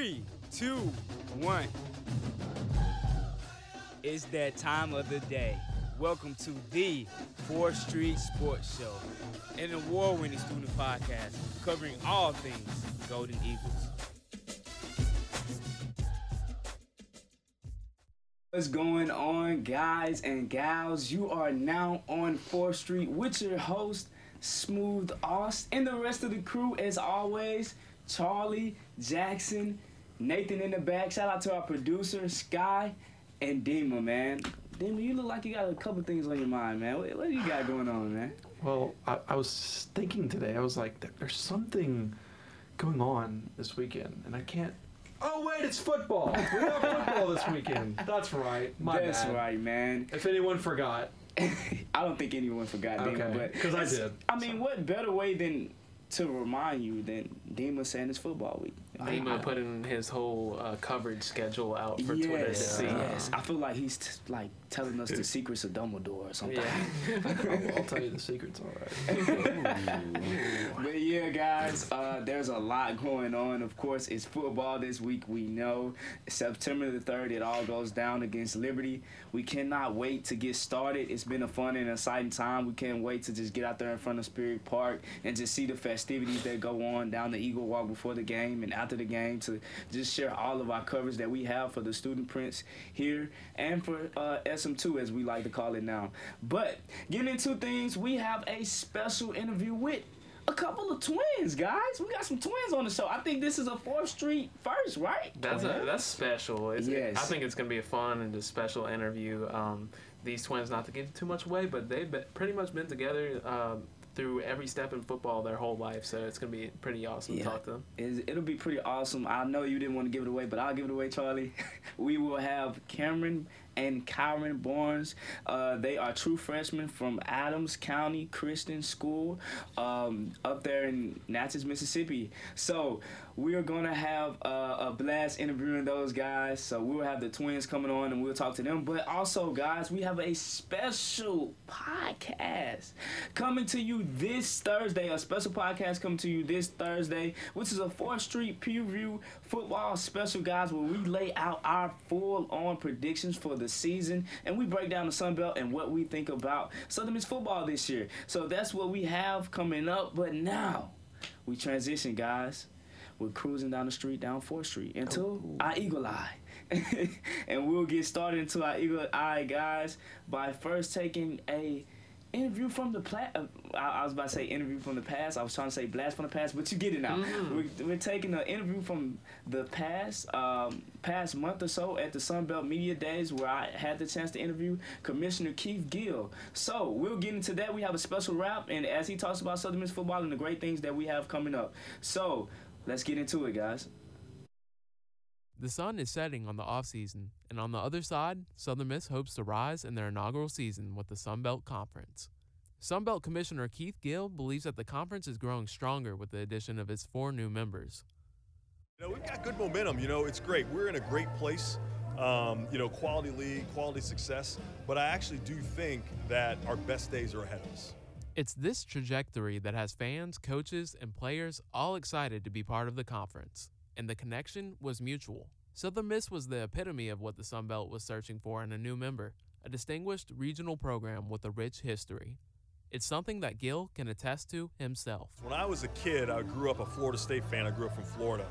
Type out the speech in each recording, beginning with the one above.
Three, two, one. It's that time of the day. Welcome to the 4th Street Sports Show, an award winning student podcast covering all things Golden Eagles. What's going on, guys and gals? You are now on 4th Street with your host, Smooth Ost, and the rest of the crew, as always, Charlie, Jackson, Nathan in the back. Shout out to our producer, Sky, and Dima, man. Dima, you look like you got a couple things on your mind, man. What, what do you got going on, man? Well, I, I was thinking today, I was like, there, there's something going on this weekend, and I can't. Oh, wait, it's football. We have football this weekend. That's right. My That's bad. right, man. If anyone forgot, I don't think anyone forgot Dima, Okay, but 'cause I did, I mean, what better way than to remind you than Dima saying it's football week? Dima putting his whole uh, coverage schedule out for Twitter to yes, see. yes. I feel like he's t- like telling us the secrets of Dumbledore or something. Yeah. I'll, I'll tell you the secrets, all right. But yeah, guys, uh, there's a lot going on. Of course, it's football this week. We know September the third, it all goes down against Liberty. We cannot wait to get started. It's been a fun and exciting time. We can't wait to just get out there in front of Spirit Park and just see the festivities that go on down the Eagle Walk before the game and after the game. To just share all of our coverage that we have for the Student Printz here and for uh, SM2 as we like to call it now. But getting into things, we have a special interview with a couple of twins, guys. We got some twins on the show. I think this is a Fourth Street first, right? That's a, that's special. It's, Yes. I think it's gonna be a fun and a special interview. Um, these twins, not to give too much away, but they've been, pretty much been together um, through every step in football their whole life. So it's gonna be pretty awesome Yeah. to talk to them. It'll be pretty awesome. I know you didn't want to give it away, but I'll give it away, Charlie. we will have Cameron and Kyron Barnes. Uh, they are true freshmen from Adams County Christian School um, up there in Natchez, Mississippi. So we are gonna have uh, a blast interviewing those guys. So we'll have the twins coming on and we'll talk to them. But also, guys, we have a special podcast coming to you this Thursday. A special podcast coming to you this Thursday, which is a Fourth Street Pew View football special, guys, where we lay out our full-on predictions for the season and we break down the Sun Belt and what we think about Southern Miss football this year. So that's what we have coming up. But now we transition, guys. We're cruising down the street, down Fourth Street, into our Eagle Eye. and we'll get started into our Eagle Eye, guys, by first taking a interview from the pla- uh, I, I was about to say interview from the past. I was trying to say blast from the past, but you get it now. We're, we're taking an interview from the past, um, past month or so at the Sun Belt Media Days, where I had the chance to interview Commissioner Keith Gill. So we'll get into that. We have a special wrap, and as he talks about Southern Miss football and the great things that we have coming up. So let's get into it, guys. The sun is setting on the offseason, and on the other side, Southern Miss hopes to rise in their inaugural season with the Sun Belt Conference. Sun Belt Commissioner Keith Gill believes that the conference is growing stronger with the addition of its four new members. You know, we've got good momentum. You know, it's great. We're in a great place. Um, you know, quality league, quality success. But I actually do think that our best days are ahead of us. It's this trajectory that has fans, coaches, and players all excited to be part of the conference, and the connection was mutual. Southern Miss was the epitome of what the Sun Belt was searching for in a new member, a distinguished regional program with a rich history. It's something that Gill can attest to himself. When I was a kid, I grew up a Florida State fan. I grew up from Florida.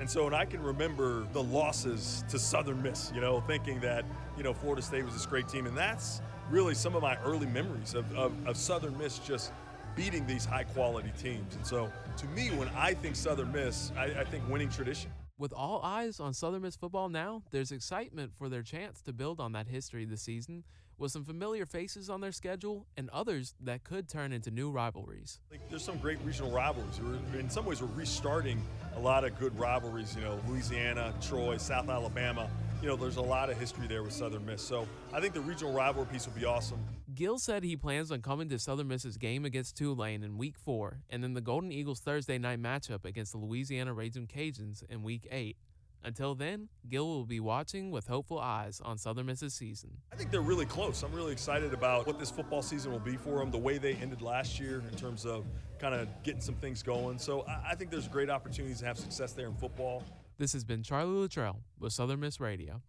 And so, and I can remember the losses to Southern Miss, you know, thinking that, you know, Florida State was this great team. And that's really some of my early memories of, of, of Southern Miss just beating these high quality teams. And so, to me, when I think Southern Miss, I, I think winning tradition. With all eyes on Southern Miss football now, there's excitement for their chance to build on that history this season with some familiar faces on their schedule and others that could turn into new rivalries. Like, there's some great regional rivalries. We're, in some ways, we're restarting a lot of good rivalries. You know, Louisiana, Troy, South Alabama. You know, there's a lot of history there with Southern Miss. So I think the regional rivalry piece will be awesome. Gill said he plans on coming to Southern Miss's game against Tulane in Week 4 and then the Golden Eagles Thursday night matchup against the Louisiana Raging Cajuns in Week 8. Until then, Gill will be watching with hopeful eyes on Southern Miss's season. I think they're really close. I'm really excited about what this football season will be for them, the way they ended last year in terms of kind of getting some things going. So I I think there's great opportunities to have success there in football. This has been Charlie Luttrell with Southern Miss Radio.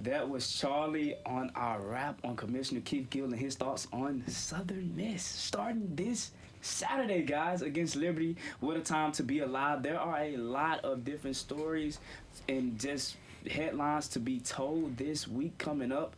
That was Charlie on our wrap on Commissioner Keith Gill and his thoughts on Southern Miss starting this Saturday, guys, against Liberty. What a time to be alive. There are a lot of different stories and just headlines to be told this week coming up.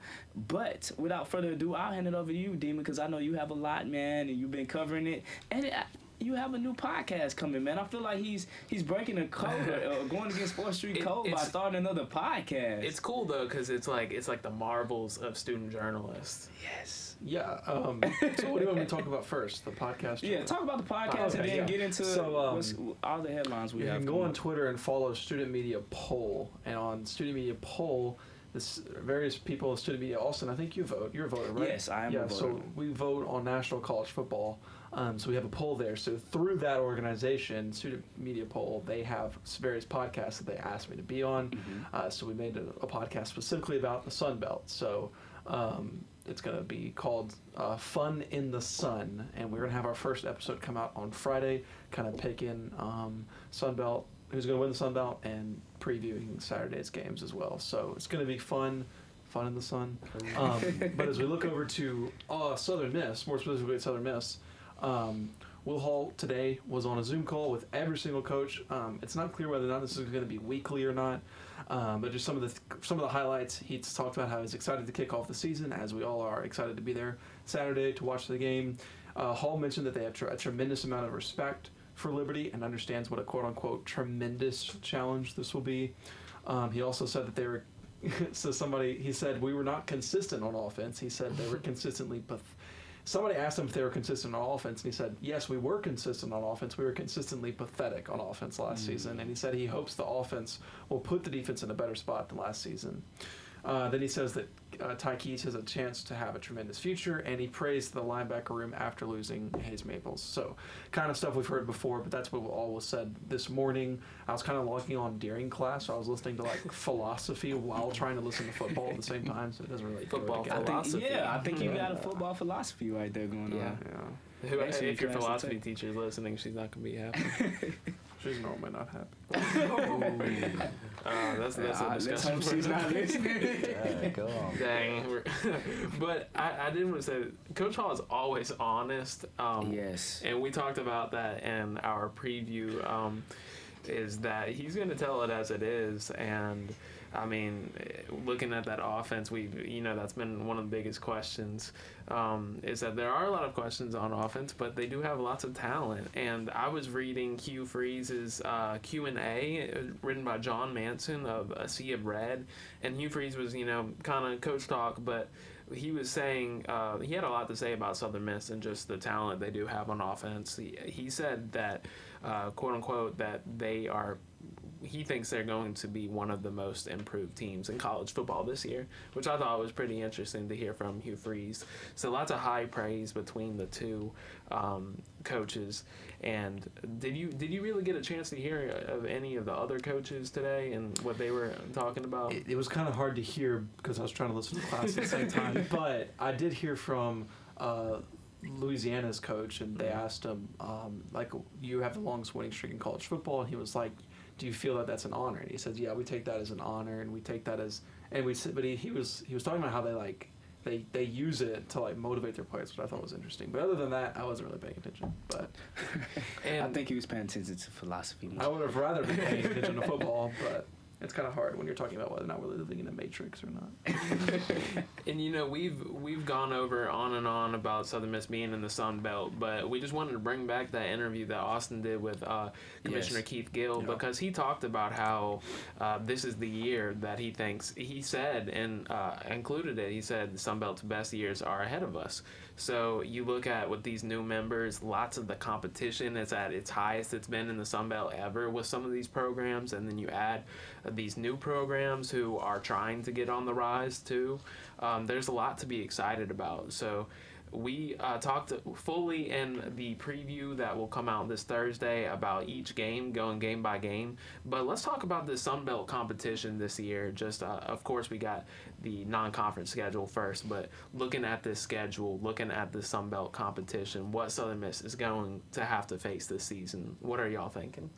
But without further ado, I'll hand it over to you, Demon, because I know you have a lot, man, and you've been covering it. And you have a new podcast coming, man. I feel like he's he's breaking a code, uh, going against Fourth Street It- Code by starting another podcast. It's cool though because it's like it's like the marvels of student journalists. yes. Yeah. Um, so what do you want me to talk about first? The podcast. Yeah, or- talk about the podcast Oh, okay, and then yeah. get into So, um, what's, all the headlines we you have. can go on up. Twitter and follow Student Media Poll, and on Student Media Poll, this various people in Student Media. Austin, I think you vote. You're a voter, right? Yes, I am a Yeah. voter. So we vote on national college football. Um, so we have a poll there. So through that organization, Student Media Poll, they have various podcasts that they asked me to be on. Mhm. Uh, so we made a, a podcast specifically about the Sun Belt. So um, it's going to be called uh, Fun in the Sun, and we're going to have our first episode come out on Friday, kind of picking um, Sun Belt, who's going to win the Sun Belt, and previewing Saturday's games as well. So it's going to be fun. Fun in the sun. Um, but as we look over to uh, Southern Miss, more specifically Southern Miss, um, Will Hall today was on a Zoom call with every single coach. Um, it's not clear whether or not this is going to be weekly or not, um, but just some of the some of the highlights. He's talked about how he's excited to kick off the season, as we all are excited to be there Saturday to watch the game. Uh, Hall mentioned that they have tr- a tremendous amount of respect for Liberty and understands what a quote unquote tremendous challenge this will be. Um, he also said that they were. so somebody he said we were not consistent on offense. He said they were consistently. Path- somebody asked him if they were consistent on offense, and he said yes, we were consistent on offense. We were consistently pathetic on offense last hmm. season, and he said he hopes the offense will put the defense in a better spot than last season. Uh, then he says that uh, Ty Keyes has a chance to have a tremendous future, and he praised the linebacker room after losing Hayes Maples. So, kind of stuff we've heard before, but that's what all was said this morning. I was kind of logging on during class, so I was listening to like philosophy while trying to listen to football at the same time, so it doesn't really go Football together. I think, philosophy. yeah, I think you got a football philosophy right there going Yeah. on. Yeah, Who, Actually, if your philosophy teacher is listening, she's not gonna be happy. she's normally not happy. Uh, that's that's Uh, a let's discussion. hope she's not another- listening. Yeah, go on. Dang, we're but I, I didn't want to say Coach Hall is always honest. Um, yes. and we talked about that in our preview. Um, is that he's going to tell it as it is, and I mean, looking at that offense, we you know that's been one of the biggest questions. Um, is that there are a lot of questions on offense, but they do have lots of talent. And I was reading Hugh Freeze's uh, Q and A uh, written by John Manson of A Sea of Red, and Hugh Freeze was you know kind of coach talk, but he was saying uh, he had a lot to say about Southern Miss and just the talent they do have on offense. He, he said that, uh, quote unquote, that they are. He thinks they're going to be one of the most improved teams in college football this year, which I thought was pretty interesting to hear from Hugh Freeze. So lots of high praise between the two um, coaches. And did you did you really get a chance to hear of any of the other coaches today and what they were talking about? It, it was kind of hard to hear because I was trying to listen to class at the same time. But I did hear from uh, Louisiana's coach, and they asked him, um, like, you have the longest winning streak in college football, and he was like, do you feel that that's an honor? And he says, yeah, we take that as an honor, and we take that as, and we, but he, he was he was talking about how they like. They, they use it to like motivate their players, which I thought was interesting. But other than that, I wasn't really paying attention. But I think he was paying attention to philosophy. I would have rather been paying attention to football. But it's kind of hard when you're talking about whether or not we're living in a matrix or not. And you know we've we've gone over on and on about Southern Miss being in the Sun Belt, but we just wanted to bring back that interview that Austin did with uh, Commissioner Yes. Keith Gill Yeah. because he talked about how uh, this is the year that he thinks he said and uh, included it. He said the Sun Belt's best years are ahead of us. So you look at with these new members, lots of the competition is at its highest it's been in the Sun Belt ever with some of these programs, and then you add uh, these new programs who are trying to get on the rise too. Um, there's a lot to be excited about. So we uh, talked fully in the preview that will come out this Thursday about each game, going game by game. But let's talk about the Sun Belt competition this year. Just, uh, of course, we got the non conference schedule first, but looking at this schedule, looking at the Sun Belt competition, what Southern Miss is going to have to face this season, what are y'all thinking?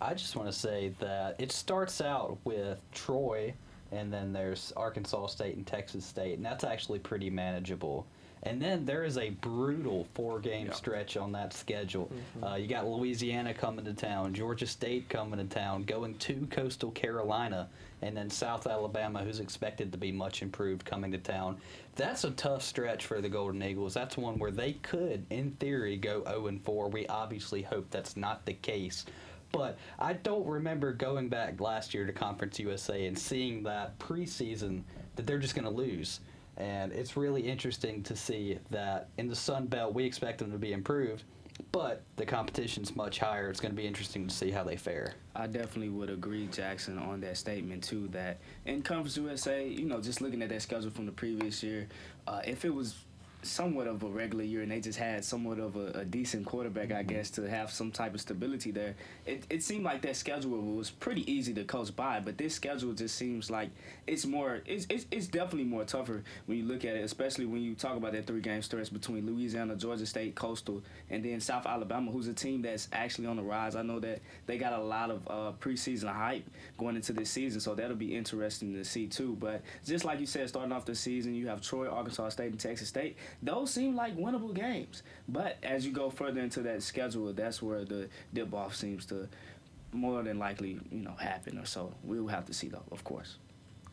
I just want to say that it starts out with Troy, and then there's Arkansas State and Texas State, and that's actually pretty manageable. And then there is a brutal four game Yeah. stretch on that schedule. Uh, you got Louisiana coming to town, Georgia State coming to town, going to Coastal Carolina, and then South Alabama, who's expected to be much improved, coming to town. That's a tough stretch for the Golden Eagles. That's one where they could, in theory, go 0 4. We obviously hope that's not the case. But I don't remember going back last year to Conference USA and seeing that preseason that they're just going to lose. And it's really interesting to see that in the Sun Belt, we expect them to be improved, but the competition's much higher. It's going to be interesting to see how they fare. I definitely would agree, Jackson, on that statement too. That in Conference USA, you know, just looking at that schedule from the previous year, uh, if it was somewhat of a regular year and they just had somewhat of a, a decent quarterback, I guess, to have some type of stability there, it, it seemed like that schedule was pretty easy to coast by. But this schedule just seems like it's more, it's, it's, it's definitely more tougher when you look at it, especially when you talk about that three game stretch between Louisiana, Georgia State, Coastal, and then South Alabama, who's a team that's actually on the rise. I know that they got a lot of uh, preseason hype going into this season, so that'll be interesting to see too. But just like you said, starting off the season, you have Troy, Arkansas State, and Texas State. Those seem like winnable games. But as you go further into that schedule, that's where the dip off seems to more than likely, you know, happen or so. We'll have to see though, of course.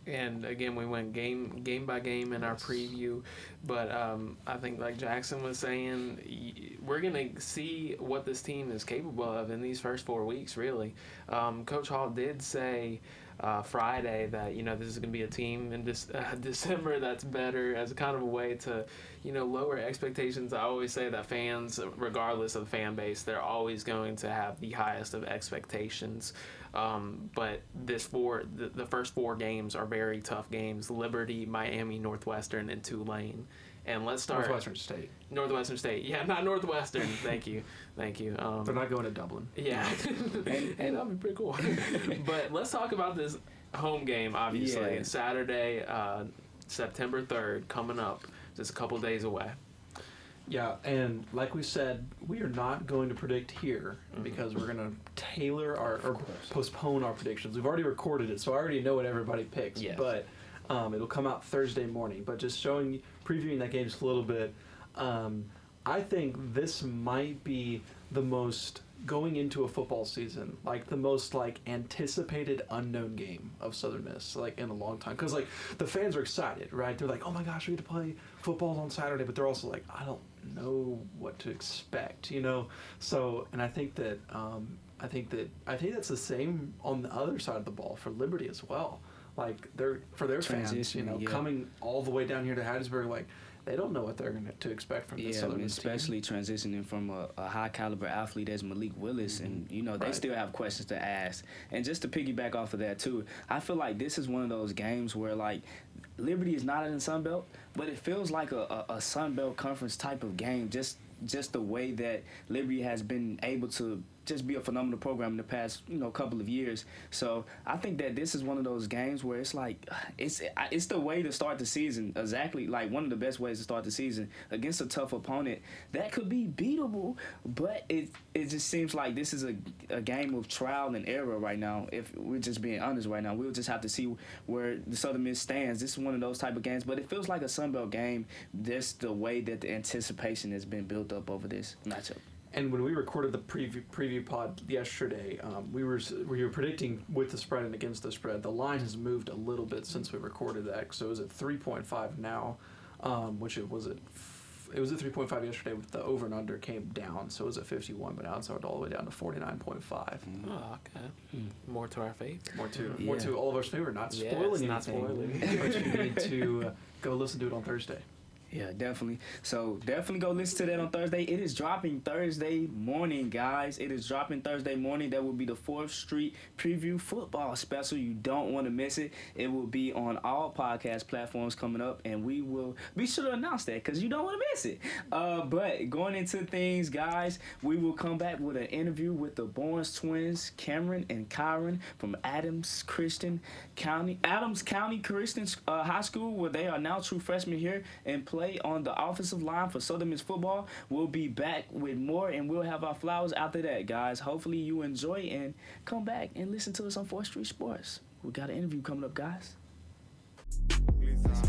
And again, we went game game by game in our preview, but um, I think like Jackson was saying, we're gonna see what this team is capable of in these first four weeks. Really, um, Coach Hall did say uh, Friday that you know this is gonna be a team in this, uh, December that's better as a kind of a way to, you know, lower expectations. I always say that fans, regardless of fan base, they're always going to have the highest of expectations. Um, but this four, the, the first four games are very tough games: Liberty, Miami, Northwestern, and Tulane. And let's start Northwestern State. Northwestern State. Yeah, not Northwestern. Thank you, thank you. Um, They're not going to Dublin. yeah, and, and that'd be pretty cool. but let's talk about this home game. Obviously, Yeah. Saturday, uh, September third, coming up, just a couple days away. Yeah, and like we said, we are not going to predict here because we're going to tailor our or postpone our predictions. We've already recorded it, so I already know what everybody picks. Yes. But um, it'll come out Thursday morning. But just showing, previewing that game just a little bit, um, I think this might be the most going into a football season, like the most like anticipated unknown game of Southern Miss, like in a long time. Because like the fans are excited, right? They're like, oh my gosh, we get to play football on Saturday, but they're also like, I don't know what to expect, you know. So, and I think that um, I think that I think that's the same on the other side of the ball for Liberty as well. Like they're for their fans, you know, yeah. coming all the way down here to Hattiesburg, like they don't know what they're going to expect from the Yeah, Southern and team. especially transitioning from a, a high caliber athlete as Malik Willis, and mm-hmm. you know they Right. still have questions to ask. And just to piggyback off of that too, I feel like this is one of those games where like Liberty is not in the Sun Belt, but it feels like a, a, a Sun Belt conference type of game. Just just the way that Liberty has been able to just be a phenomenal program in the past you know couple of years. So I think that this is one of those games where it's like it's it's the way to start the season exactly like one of the best ways to start the season against a tough opponent that could be beatable, but it it just seems like this is a, a game of trial and error right now. If we're just being honest right now, we'll just have to see where the Southern Miss stands. This is one of those type of games, but it feels like a Sun Belt game. Just the way that the anticipation has been built up over this matchup. And when we recorded the preview preview pod yesterday, um, we were we were predicting with the spread and against the spread. The line has moved a little bit since we recorded that, so it was at three point five now, um, which it was at f- it was at three point five yesterday. With the over and under came down, so it was at fifty one, but now it's all the way down to forty nine point five. Oh, okay. More to our faith. More to more to all of our favor, not Yes, spoiling not anything, spoiling. but you need to uh, go listen to it on Thursday. Yeah, definitely. So definitely go listen to that on Thursday. It is dropping Thursday morning, guys. It is dropping Thursday morning. That will be the Fourth Street preview football special. You don't want to miss it. It will be on all podcast platforms coming up, and we will be sure to announce that because you don't want to miss it. Uh, but going into things, guys, we will come back with an interview with the Barnes twins, Cameron and Kyron from Adams Christian County, Adams County Christian uh, High School, where they are now true freshmen here and play play on the offensive line for Southern Miss football. We'll be back with more, and we'll have our flowers after that, guys. Hopefully you enjoy and come back and listen to us on 4th Street Sports. We got an interview coming up, guys.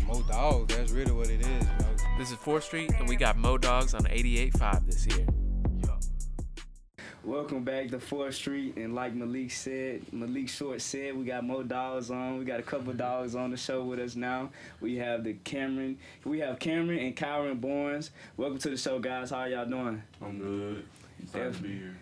Mo Dog, that's really what it is. You know? This is 4th Street, and we got Mo Dogs on 88.5 this year. Welcome back to 4th Street, and like Malik said, Malik Short said, we got more dogs on. We got a couple mm-hmm. dogs on the show with us now. We have the Cameron, we have Cameron and Kyron Barnes. Welcome to the show, guys. How y'all doing? I'm good. Excited to be here.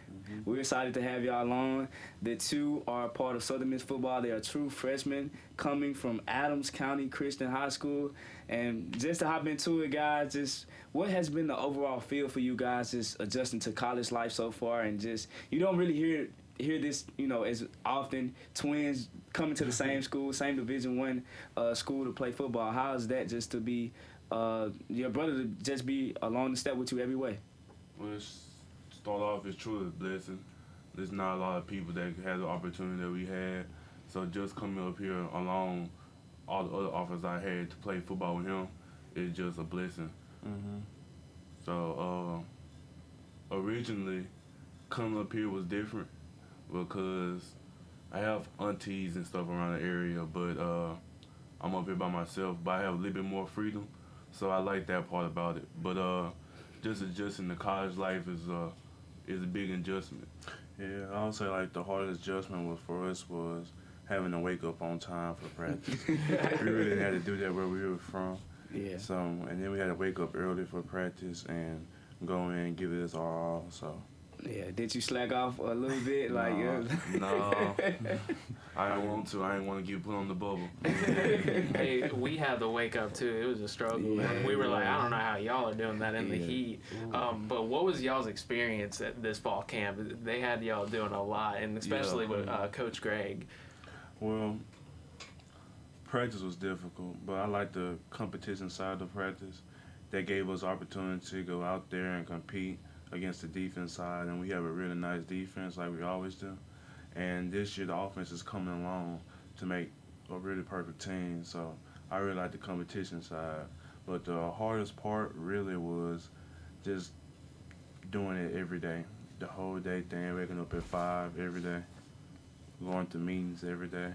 We're excited to have y'all on. The two are part of Southern Miss football. They are true freshmen coming from Adams County Christian High School. And just to hop into it, guys, just what has been the overall feel for you guys just adjusting to college life so far and just you don't really hear hear this, you know, as often twins coming to the same school, same division one uh, school to play football. How is that just to be uh, your brother to just be along the step with you every way? Well, it's, start off, it's truly a blessing. There's not a lot of people that had the opportunity that we had. So just coming up here along all the other offers I had to play football with him is just a blessing. Mm-hmm. So uh, originally, coming up here was different because I have aunties and stuff around the area, but uh, I'm up here by myself. But I have a little bit more freedom, so I like that part about it. But uh, just adjusting to college life is uh, is a big adjustment. Yeah, I would say like the hardest adjustment was for us was having to wake up on time for practice. we really had to do that where we were from. Yeah. So and then we had to wake up early for practice and go in and give it us our all. So Yeah, did you slack off a little bit? Like, No, uh, no. I didn't want to. I didn't want to get put on the bubble. hey, we had to wake up too. It was a struggle. man. Yeah, we were like, I don't know how y'all are doing that in the heat. Um, but what was y'all's experience at this fall camp? They had y'all doing a lot, and especially with uh, Coach Greg. well, practice was difficult, but I like the competition side of practice. That gave us opportunity to go out there and compete against the defense side, and we have a really nice defense like we always do. And this year the offense is coming along to make a really perfect team. So I really like the competition side. But the hardest part really was just doing it every day, the whole day thing, waking up at five every day, going to meetings every day.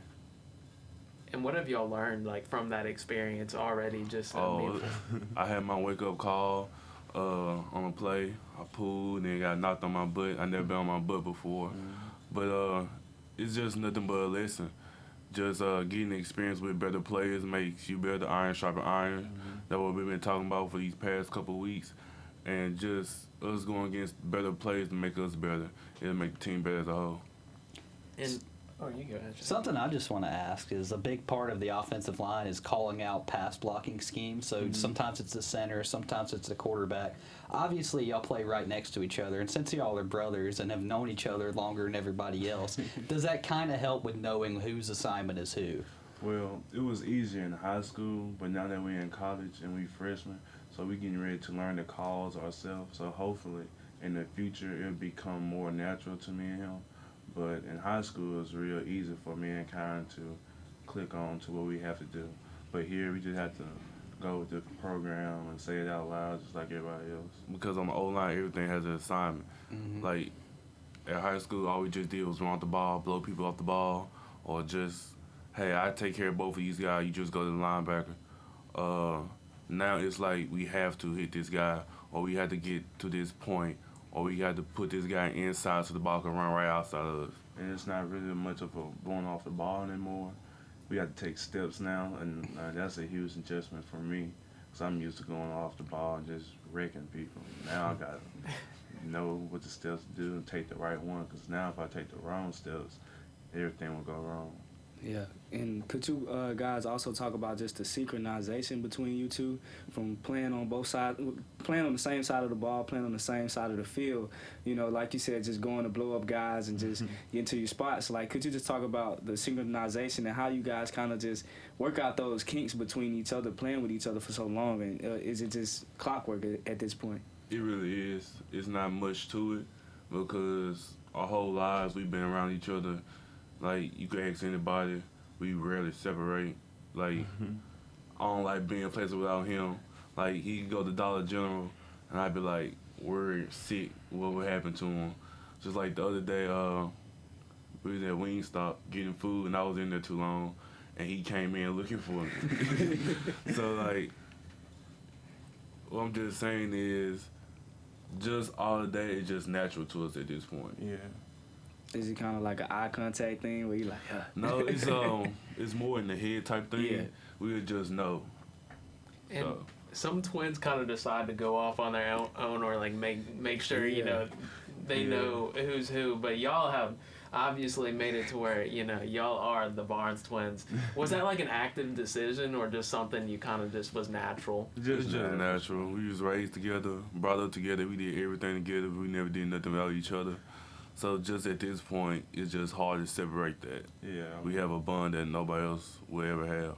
And what have y'all learned like from that experience already? Just I Oh, I had my wake up call uh, on a play. I pulled and got knocked on my butt. I never been on my butt before, but uh, it's just nothing but a lesson. Just uh, getting experience with better players makes you better. Iron sharpen iron. That's what we've been talking about for these past couple of weeks, and just us going against better players to make us better. It'll make the team better as a whole. and oh, you go ahead. Something I just want to ask is a big part of the offensive line is calling out pass blocking schemes. So mm-hmm. sometimes it's the center, sometimes it's the quarterback. Obviously, y'all play right next to each other, and since y'all are brothers and have known each other longer than everybody else, does that kind of help with knowing whose assignment is who? Well, it was easier in high school, but now that we're in college and we're freshmen, so we're getting ready to learn the calls ourselves. So hopefully in the future it'll become more natural to me and him. But in high school it was real easy for me and Kyron to click on to what we have to do. But here we just have to go with the program and say it out loud just like everybody else. because on the O line, everything has an assignment. Like at high school, all we just did was run off the ball, blow people off the ball, or just, hey, I take care of both of these guys. You just go to the linebacker. Uh, now it's like we have to hit this guy, or we have to get to this point, or we got to put this guy inside so the ball can run right outside of us. and it's not really much of a going off the ball anymore. We got to take steps now, and uh, that's a huge adjustment for me, because I'm used to going off the ball and just wrecking people. Now I got to know what the steps to do and take the right one, because now if I take the wrong steps, everything will go wrong. Yeah, and could you uh, guys also talk about just the synchronization between you two, from playing on both sides, playing on the same side of the ball, playing on the same side of the field. You know, like you said, just going to blow up guys and just get into your spots. Like, could you just talk about the synchronization and how you guys kind of just work out those kinks between each other, playing with each other for so long? And uh, is it just clockwork at, at this point? It really is. It's not much to it because our whole lives we've been around each other. Like you can ask anybody, we rarely separate. Like I don't like being places without him, Like he go to Dollar General, and I'd be like "We're sick, what would happen to him. Just like the other day, uh, we was at Wingstop getting food, and I was in there too long, and he came in looking for me. so like, what I'm just saying is, just all of that is just natural to us at this point. Yeah. Is it kind of like an eye contact thing where you like, yeah. No, it's um, it's more in the head type thing. Yeah. We would just know. And So- some twins kind of decide to go off on their own, own or like make make sure you know they Yeah. know who's who. But y'all have obviously made it to where you know y'all are the Barnes twins. Was that like an active decision or just something you kind of just was natural? It's just natural. We was raised together, brought up together. We did everything together. We never did nothing without each other. So just at this point, it's just hard to separate that. Yeah. We have a bond that nobody else will ever have.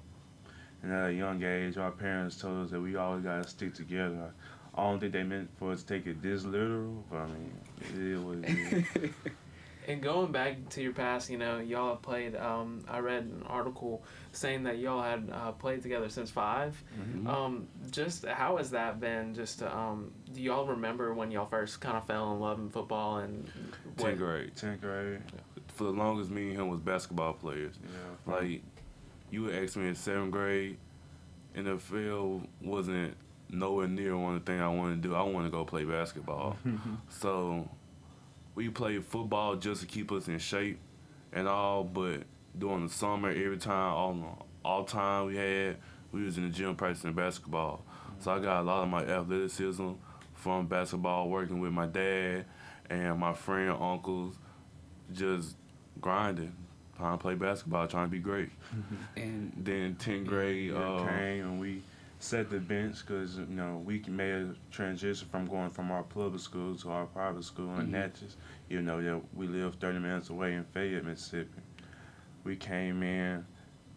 And at a young age, our parents told us that we always gotta stick together. I don't think they meant for us to take it this literal, but I mean, it is what it is. And going back to your past, you know, y'all have played. Um, I read an article saying that y'all had uh, played together since 5 Mm-hmm. Um, just how has that been? Just to, um, do y'all remember when y'all first kind of fell in love in football and what- Tenth grade. Tenth grade. For the longest, me and him was basketball players. Yeah. Like, you would ask me in seventh grade, NFL wasn't nowhere near one of the things I wanted to do. I wanted to go play basketball. so, we played football just to keep us in shape and all, but during the summer, every time, all, all time we had, we was in the gym practicing basketball. So I got a lot of my athleticism from basketball, working with my dad and my friend, uncles, just grinding, trying to play basketball, trying to be great. And Then 10th grade, uh, came and we set the bench because you know we made a transition from going from our public school to our private school in Mhm. Natchez. You know that we live 30 minutes away in Fayette, Mississippi. We came in,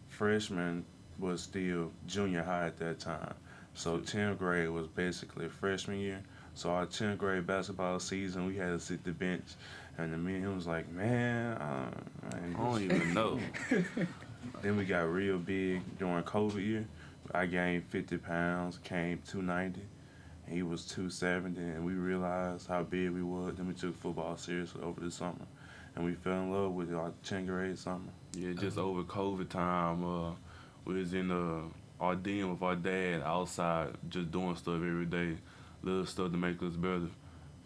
freshman was still junior high at that time, so 10th grade was basically freshman year. So our 10th grade basketball season, we had to sit the bench, and the me and him was like, man, uh, man, I don't even know. then we got real big during COVID year. I gained 50 pounds, came 290. He was 270, and we realized how big we were. Then we took football seriously over the summer, and we fell in love with it our 10th grade summer. Yeah, just over COVID time, uh, we was in the our den with our dad outside, just doing stuff every day, little stuff to make us better.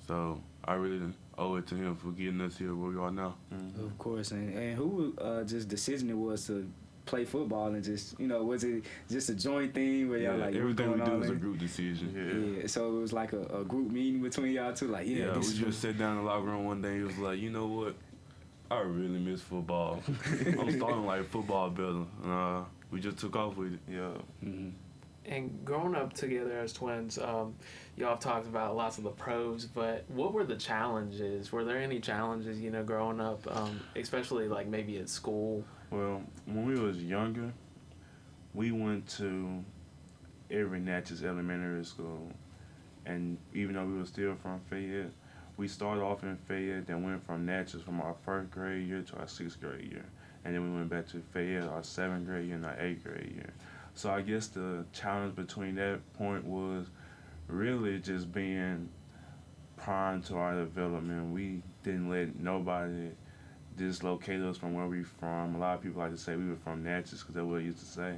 So I really owe it to him for getting us here where we are now. Of course, and, and who uh, just decision it was to play football and just you know was it just a joint thing where y'all like everything we going do all is a group decision. Yeah. Yeah, so it was like a, a group meeting between y'all two, like yeah, Yeah, this we is just sat down in the locker room one day. It was like, you know what? I really miss football. I'm starting like football better. And, uh, we just took off with it. Yeah. Mhm. And growing up together as twins, um, y'all have talked about lots of the pros, but what were the challenges? Were there any challenges, you know, growing up, um, especially like maybe at school? Well, when we was younger, we went to every Natchez Elementary School, and even though we were still from Fayette, we started off in Fayette, then went from Natchez from our first grade year to our sixth grade year, and then we went back to Fayette our seventh grade year and our eighth grade year. So I guess the challenge between that point was really just being primed to our development. We didn't let nobody dislocate us from where we from. A lot of people like to say we were from Natchez because that's what they used to say.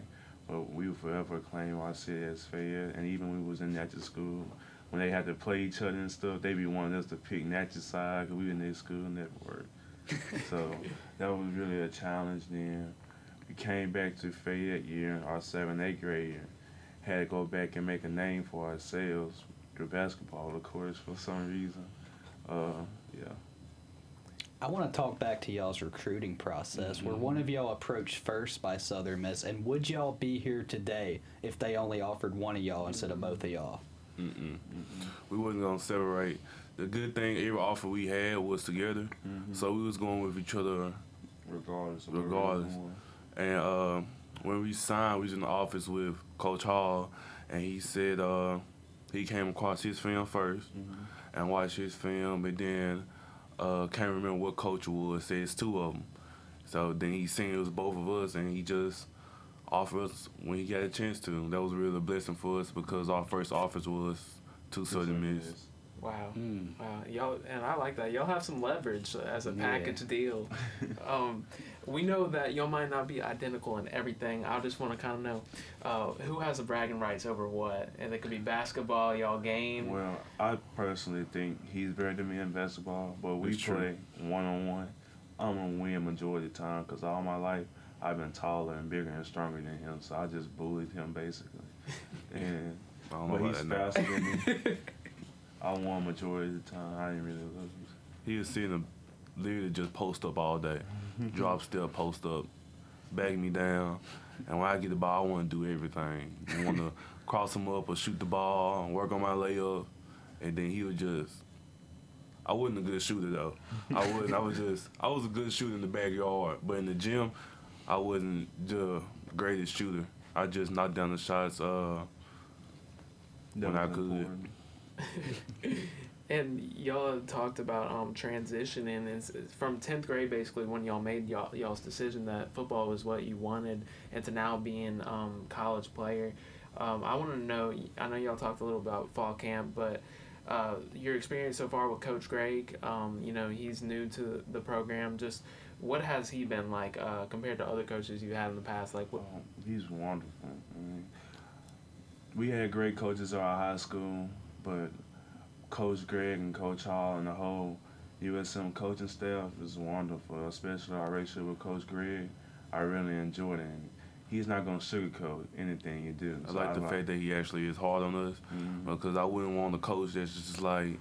But we would forever claim our city as Fayette. And even when we was in Natchez school, when they had to play each other and stuff, they be wanting us to pick Natchez side because we were in their school network. so that was really a challenge then. We came back to Fayette year, our 7th, 8th grade year. Had to go back and make a name for ourselves through basketball, of course, for some reason. Uh, yeah. I want to talk back to y'all's recruiting process. Were one of y'all approached first by Southern Miss, and would y'all be here today if they only offered one of y'all instead of both of y'all? Mm-mm. We wasn't gonna separate. The good thing, every offer we had was together, so we was going with each other regardless. Of regardless. And uh, when we signed, we was in the office with Coach Hall, and he said uh, he came across his film 1st and watched his film, and then uh, can't remember what coach it was. It's two of them. So then he seen it was both of us, and he just offered us when he got a chance to. That was really a blessing for us because our first offers was to Southern Miss. Wow. Mm. Wow. Y'all and I like that. Y'all have some leverage as a Yeah. package deal. um, we know that y'all might not be identical in everything. I just want to kind of know uh, who has the bragging rights over what, and it could be basketball, y'all game. Well, I personally think he's better than me in basketball, but we That's true. play one on one. I'm gonna win majority of the time because all my life I've been taller and bigger and stronger than him, so I just bullied him basically. And I don't know but he's that now. faster than me. I won majority of the time. I didn't really lose. He was sitting him literally just post up all day. Drop still post up, bag me down. And when I get the ball, I want to do everything. I want to cross him up or shoot the ball and work on my layup. And then he would just. I wasn't a good shooter though. I wasn't. I was just. I was a good shooter in the backyard, but in the gym, I wasn't the greatest shooter. I just knocked down the shots uh, when I could. important. And y'all talked about um, transitioning from tenth grade, basically, when y'all made y'all, y'all's decision that football was what you wanted, and to now being um, college player. Um, I want to know. I know y'all talked a little about fall camp, but uh, your experience so far with Coach Greg. Um, you know, he's new to the program. Just what has he been like uh, compared to other coaches you've had in the past? Like, what, Um, he's wonderful. I mean, we had great coaches at our high school, but Coach Greg and Coach Hall and the whole USM coaching staff is wonderful, especially our relationship with Coach Greg. I really enjoyed it. He's not going to sugarcoat anything you do. I like the fact that he actually is hard on us. Mm-hmm. Because I wouldn't want a coach that's just like,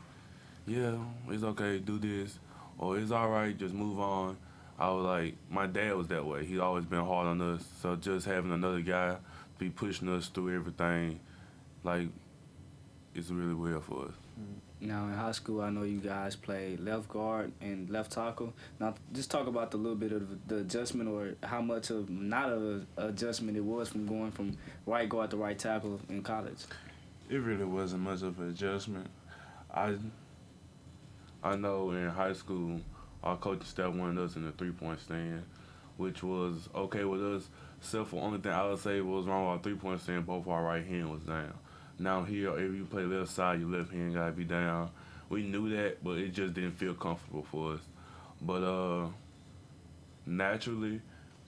yeah, it's okay, do this, or it's all right, just move on. I was like, my dad was that way. He's always been hard on us. So just having another guy be pushing us through everything, like, it's really well for us. Now in high school, I know you guys played left guard and left tackle. Now just talk about the little bit of the adjustment or how much of not a adjustment it was from going from right guard to right tackle in college. It really wasn't much of an adjustment. I I know in high school, our coaching staff wanted us in the three point stand, which was okay with us. Except for only thing I would say was wrong with our three point stand, both our right hand was down. Now here, if you play left side, your left hand gotta be down. We knew that, but it just didn't feel comfortable for us. But uh, naturally,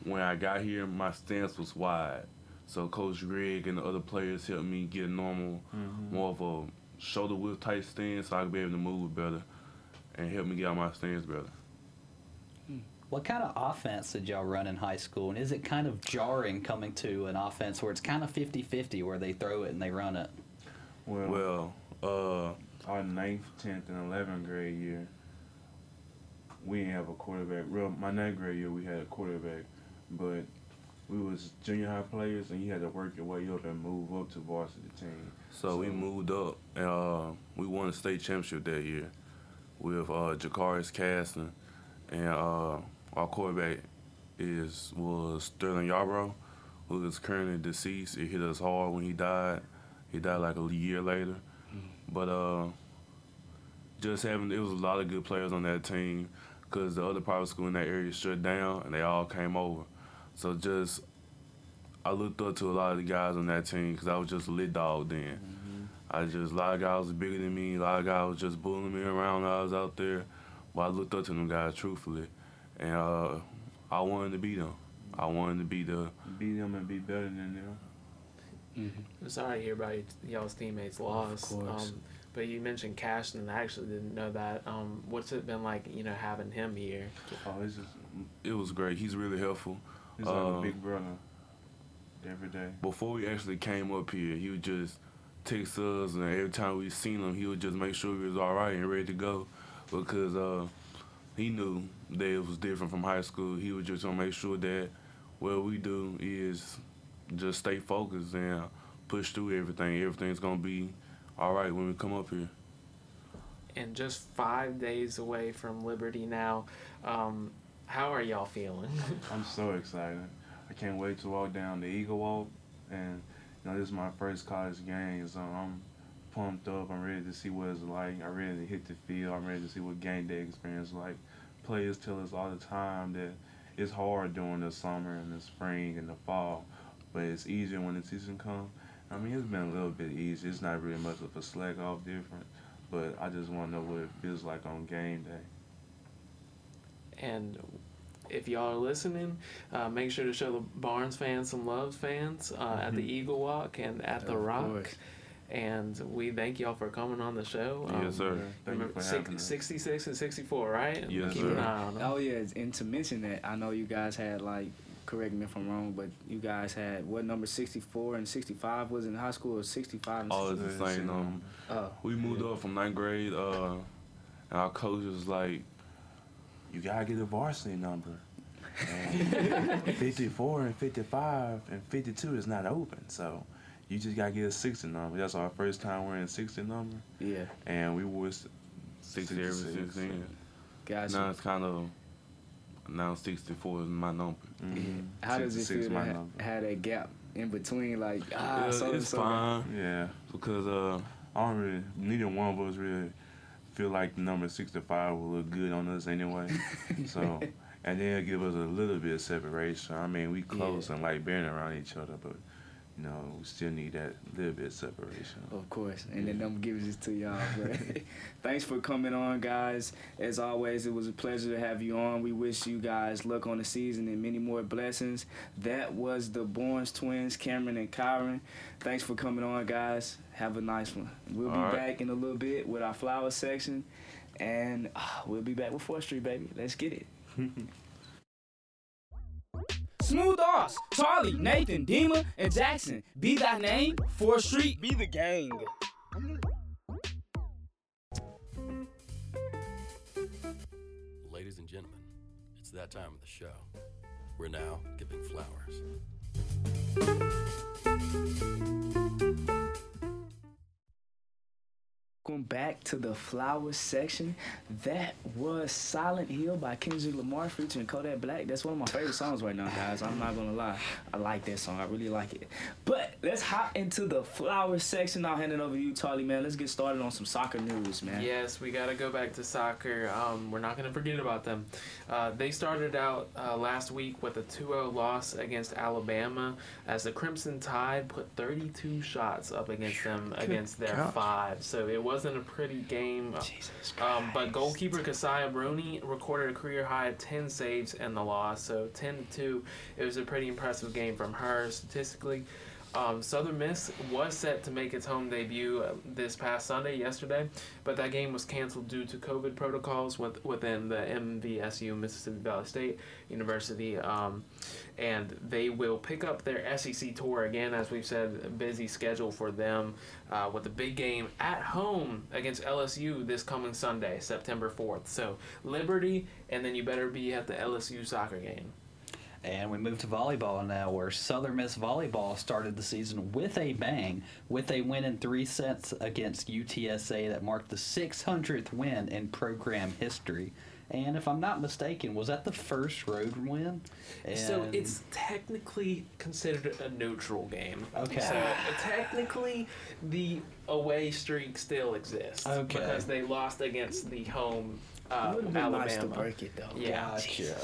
when I got here, my stance was wide. So Coach Greg and the other players helped me get a normal, more of a shoulder width type stance, so I could be able to move better, and help me get out my stance better. What kind of offense did y'all run in high school? And is it kind of jarring coming to an offense where it's kind of 50 50 where they throw it and they run it? well, Well, uh, our ninth, tenth, and eleventh grade year, we didn't have a quarterback. Real, my ninth grade year, we had a quarterback, but we was junior high players, and you had to work your way up and move up to varsity team. so we moved up, and uh, we won a state championship that year with uh, Jakaris Caston, and uh, our quarterback is was Sterling Yarbrough, who is currently deceased. It hit us hard when he died. He died like a year later, but uh, just having it was a lot of good players on that team because the other private school in that area shut down and they all came over. So just I looked up to a lot of the guys on that team because I was just a lit dog then. I just a lot of guys was bigger than me. A lot of guys was just bullying me around I was out there, but I looked up to them guys truthfully, and uh, I wanted to be them. I wanted to be the Beat them and be better than them. I'm sorry to hear about y- y'all's teammates' loss. course. Um, but you mentioned Caston. I actually didn't know that. Um, what's it been like, you know, having him here? Oh, it's just it was great. He's really helpful. he's like Uh, a big brother every day. before we actually came up here, he would just text us, and every time we seen him, he would just make sure we was all right and ready to go, because uh, he knew that it was different from high school. He was just gonna make sure that what we do is just stay focused and push through everything. Everything's gonna be all right when we come up here. And just five days away from Liberty now. Um, how are y'all feeling? I'm so excited. I can't wait to walk down the Eagle Walk, and you know this is my first college game, so I'm pumped up. I'm ready to see what it's like. I'm ready to hit the field. I'm ready to see what game day experience is like. Players tell us all the time that it's hard during the summer and the spring and the fall, but it's easier when the season comes. I mean, it's been a little bit easy. It's not really much of a slack off difference, but I just want to know what it feels like on game day. And if y'all are listening, uh, make sure to show the Barnes fans some love, fans, uh, at the Eagle Walk and at the Rock. course. And we thank y'all for coming on the show. Um, Yes, sir. Thank you Remember, for having us. 66 and 64, right? Yes, Keep sir. an eye on them. Oh yeah, and to mention that, I know you guys had like, correct me if I'm wrong, but you guys had what number 64 and 65 was in high school, or 65 and All is 65? the same number. Oh, We moved up from ninth grade, uh, and our coach was like, You gotta get a varsity number. And 54 and 55 and 52 is not open, so you just gotta get a 60 number. That's our first time wearing a 60 number, yeah, and we was 60 every 66. 16. gotcha. Now it's kind of, now 64 is my number. Mhm. How does it 66 feel to my ha- have that gap in between, like ah, Yeah, so it's so fine Yeah, because uh, I don't really. Neither one of us really feel like the number 65 will look good on us anyway. so, and then it'll give us a little bit of separation. I mean, we close and like being around each other, but you know, we still need that little bit of separation. Of course, and then I'm giving this to y'all. But thanks for coming on, guys. As always, it was a pleasure to have you on. We wish you guys luck on the season and many more blessings. That was the Barnes twins, Cameron and Kyron. Thanks for coming on, guys. Have a nice one. We'll be All right. back in a little bit with our flower section, and uh, we'll be back with Fourth Street, baby. Let's get it. Smooth Oz, Charlie, Nathan, Dima, and Jackson. Be thy name, Fourth Street. Be the gang. Ladies and gentlemen, it's that time of the show. We're now giving flowers. Welcome back to the flowers section. That was Silent Hill by Kendrick Lamar featuring Kodak Black. That's one of my favorite songs right now, guys. I'm not gonna lie. I like that song. I really like it. But let's hop into the flowers section. I'll hand it over to you, Charlie, man. Let's get started on some soccer news, man. Yes, we got to go back to soccer. Um, we're not going to forget about them. Uh, they started out uh, last week with a 2 0 loss against Alabama as the Crimson Tide put 32 shots up against them against their gosh. five. So it wasn't a pretty game. Jesus Um, but goalkeeper Kasaya Bruni recorded a career high of 10 saves in the loss. So 10 to 2. It was a pretty impressive game from her statistically. Um, Southern Miss was set to make its home debut uh, this past Sunday, yesterday, but that game was canceled due to COVID protocols with, within the MVSU, Mississippi Valley State University. Um, and they will pick up their SEC tour again, as we've said, busy schedule for them uh, with a big game at home against LSU this coming Sunday, September 4th. So, Liberty, and then you better be at the LSU soccer game. And we move to volleyball now, where Southern Miss Volleyball started the season with a bang, with a win in three sets against UTSA that marked the 600th win in program history. And if I'm not mistaken, was that the first road win? So it's technically considered a neutral game. Okay. So technically, the away streak still exists. Okay. Because they lost against the home uh, It would have been Alabama. nice to break it, though. Yeah. Gotcha.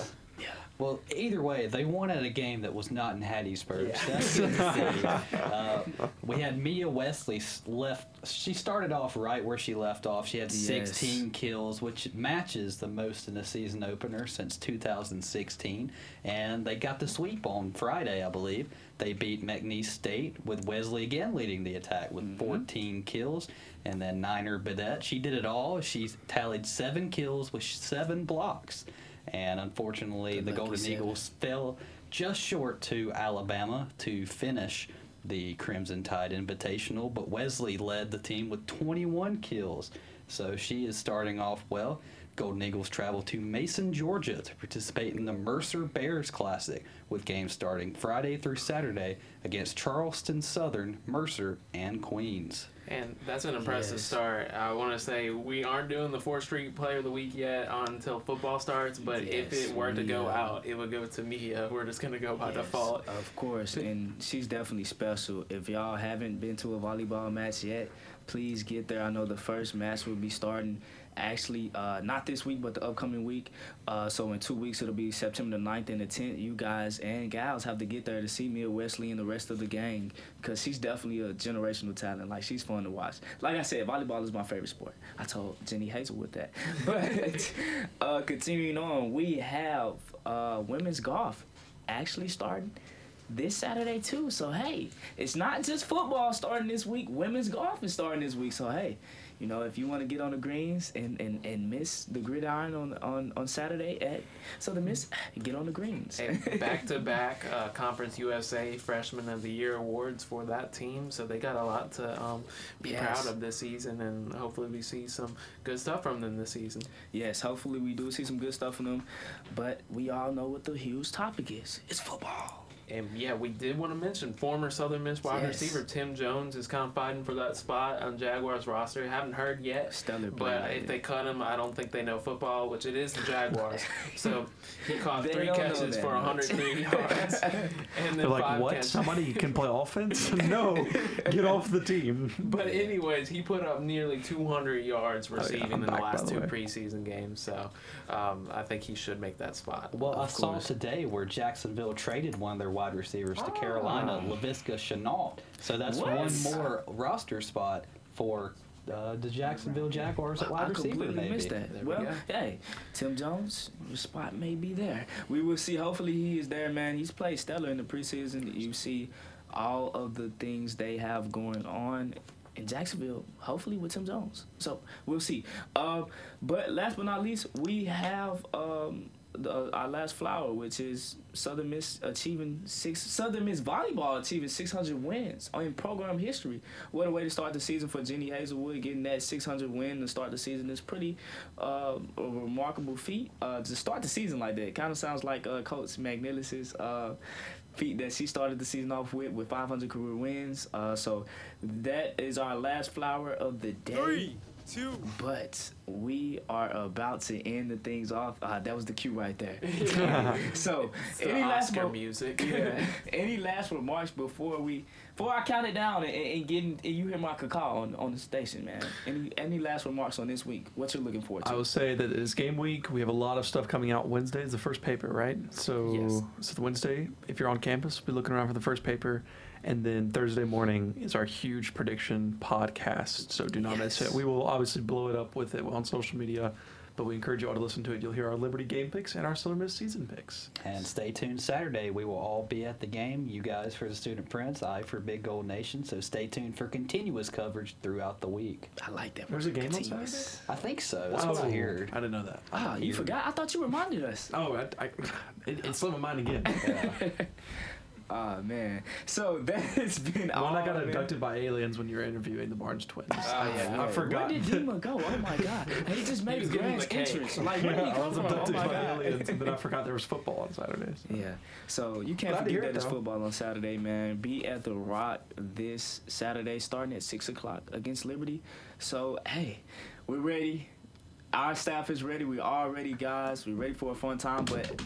Well, either way, they wanted a game that was not in Hattiesburg. Yeah. So that's good to see. Uh, we had Mia Wesley left. She started off right where she left off. She had Yes. 16 kills, which matches the most in a season opener since 2016. And they got the sweep on Friday, I believe. They beat McNeese State with Wesley again leading the attack with 14 kills. And then Niner Bedette, she did it all. She tallied seven kills with seven blocks. And unfortunately, The the Golden. Eagles fell just short to Alabama to finish the Crimson Tide Invitational, but Wesley led the team with 21 kills. So she is starting off well. Golden Eagles travel to Macon, Georgia to participate in the Mercer Bears Classic with games starting Friday through Saturday against Charleston Southern, Mercer, and Queens. And that's an impressive Yes. start. I want to say we aren't doing the 4th Street Player of the Week yet until football starts, but if it were to go Mia. Uh, out, it would go to Mia. We're just going to go by Yes, default. Of course, and she's definitely special. If y'all haven't been to a volleyball match yet, please get there. I know the first match will be starting actually uh, not this week, but the upcoming week. Uh, so in two weeks, it'll be September the 9th and the 10th. You guys and gals have to get there to see Mia Wesley and the rest of the gang because she's definitely a generational talent. Like she's fun to watch. Like I said, volleyball is my favorite sport. I told Jenny Hazelwood that. But uh, continuing on, we have uh, women's golf actually starting this Saturday too. So hey, it's not just football starting this week. Women's golf is starting this week. So hey, you know if you want to get on the greens and, and, and miss the gridiron on on on Saturday at Southern Miss, get on the greens. back to back Conference USA Freshman of the Year awards for that team. So they got a lot to um, be Yes. proud of this season, and hopefully we see some good stuff from them this season. yes, hopefully we do see some good stuff from them. But we all know what the huge topic is. It's football. And yeah, we did want to mention former Southern Miss wide Yes. receiver Tim Jones is kind of fighting for that spot on Jaguars roster. Haven't heard yet. Stellar But play. if they cut him, I don't think they know football, which it is the Jaguars. so he caught They three catches for much. 103 yards. And then They're like, five what? catches. Somebody can play offense? no, get off the team. But anyways, he put up nearly 200 yards Oh, yeah, receiving in the back, by last the two way. preseason games. So um, I think he should make that spot. Well, I Of saw today where Jacksonville traded one of their wide receivers to Carolina, Laviska Shenault. So that's What? one more roster spot for uh, the Jacksonville Jaguars at wide I receiver, completely maybe. missed that. There well, go. hey, Tim Jones, your spot may be there. We will see. Hopefully, he is there, man. He's played stellar in the preseason. You see all of the things they have going on in Jacksonville. Hopefully, with Tim Jones. So we'll see. Uh, but last but not least, we have um, the, our last flower, which is Southern Miss achieving six. Southern Miss volleyball achieving 600 wins in program history. What a way to start the season for Jenny Hazelwood. Getting that 600 win to start the season is pretty uh, a remarkable feat. Uh, to start the season like that, kind of sounds like uh, Coach McNelis's feat that she started the season off with with 500 career wins. Uh, so that is our last flower of the day. Three, two, But we are about to end the things off. Uh, that was the cue right there. so, It's the any last Oscar mo- music. yeah. Any last remarks before we before I count it down and, and get in, and you hear my cacao on, on the station, man? Any any last remarks on this week? What you're looking forward to? I will say that it is game week. We have a lot of stuff coming out. Wednesday is the first paper, right? So, Yes. so the Wednesday, if you're on campus, be looking around for the first paper. And then Thursday morning is our huge prediction podcast. So do not miss it. We will obviously blow it up with it on social media, but we encourage you all to listen to it. You'll hear our Liberty game picks and our Southern Miss season picks. And stay tuned Saturday. We will all be at the game. You guys for the Student Printz, I for Big Gold Nation. So stay tuned for continuous coverage throughout the week. I like that. There's a game on Continuous. I think so. That's what I Oh, heard. I didn't know that. Ah, you You- forgot? I thought you reminded us. Oh, I, I, it, it slipped my mind again. Yeah. Ah man. So that has been When. I got abducted by aliens when you were interviewing the Barnes twins. Oh, I, yeah. I forgot. Where did Dima go? Oh my god. He just made a giving grand entrance. Like where did he I was? Oh abducted by god. aliens, and then I forgot there was football on Saturdays. Yeah. So you can't forget that it, it's football on Saturday, man. Be at the Rock this Saturday, starting at six o'clock against Liberty. So hey, we're ready. Our staff is ready. We are ready, guys. We're ready for a fun time. But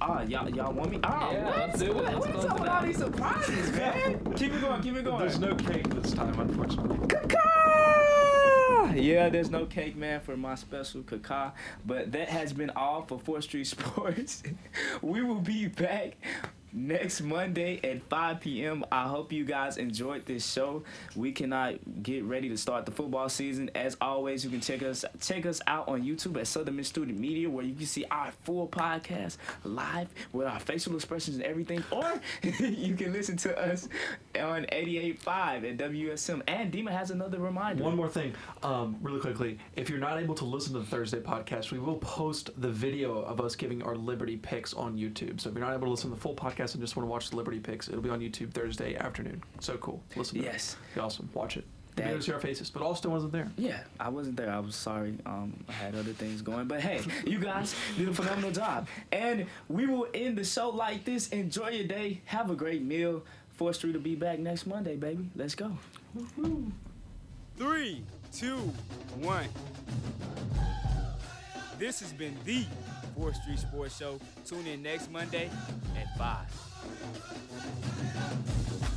ah, y'all, y'all want me? Ah, Yeah, what? let's do it. What- Let's What's up with all these surprises, man? keep it going. Keep it going. There's no cake this time, unfortunately. Caca! Yeah, there's no cake, man, for my special caca. But that has been all for 4th Street Sports. we will be back next Monday at 5 p.m. I hope you guys enjoyed this show. We cannot get ready to start the football season. As always, you can check us check us out on YouTube at Southern Miss Student Media, where you can see our full podcast live with our facial expressions and everything. Or you can listen to us on 88.5 at WSM. And Dima has another reminder. One more thing, um, really quickly. If you're not able to listen to the Thursday podcast, we will post the video of us giving our Liberty picks on YouTube. So if you're not able to listen to the full podcast and just want to watch the Liberty picks, it'll be on YouTube Thursday afternoon. So cool. Listen to Yes. it. Be awesome. Watch it. That- You're able to see our faces, but Austin wasn't there. Yeah, I wasn't there. I was sorry. Um, I had other things going. But hey, you guys did a phenomenal job. And we will end the show like this. Enjoy your day. Have a great meal. Fourth Street will be back next Monday, baby. Let's go. three, two, one. This has been the 4th Street Sports Show. Tune in next Monday at 5.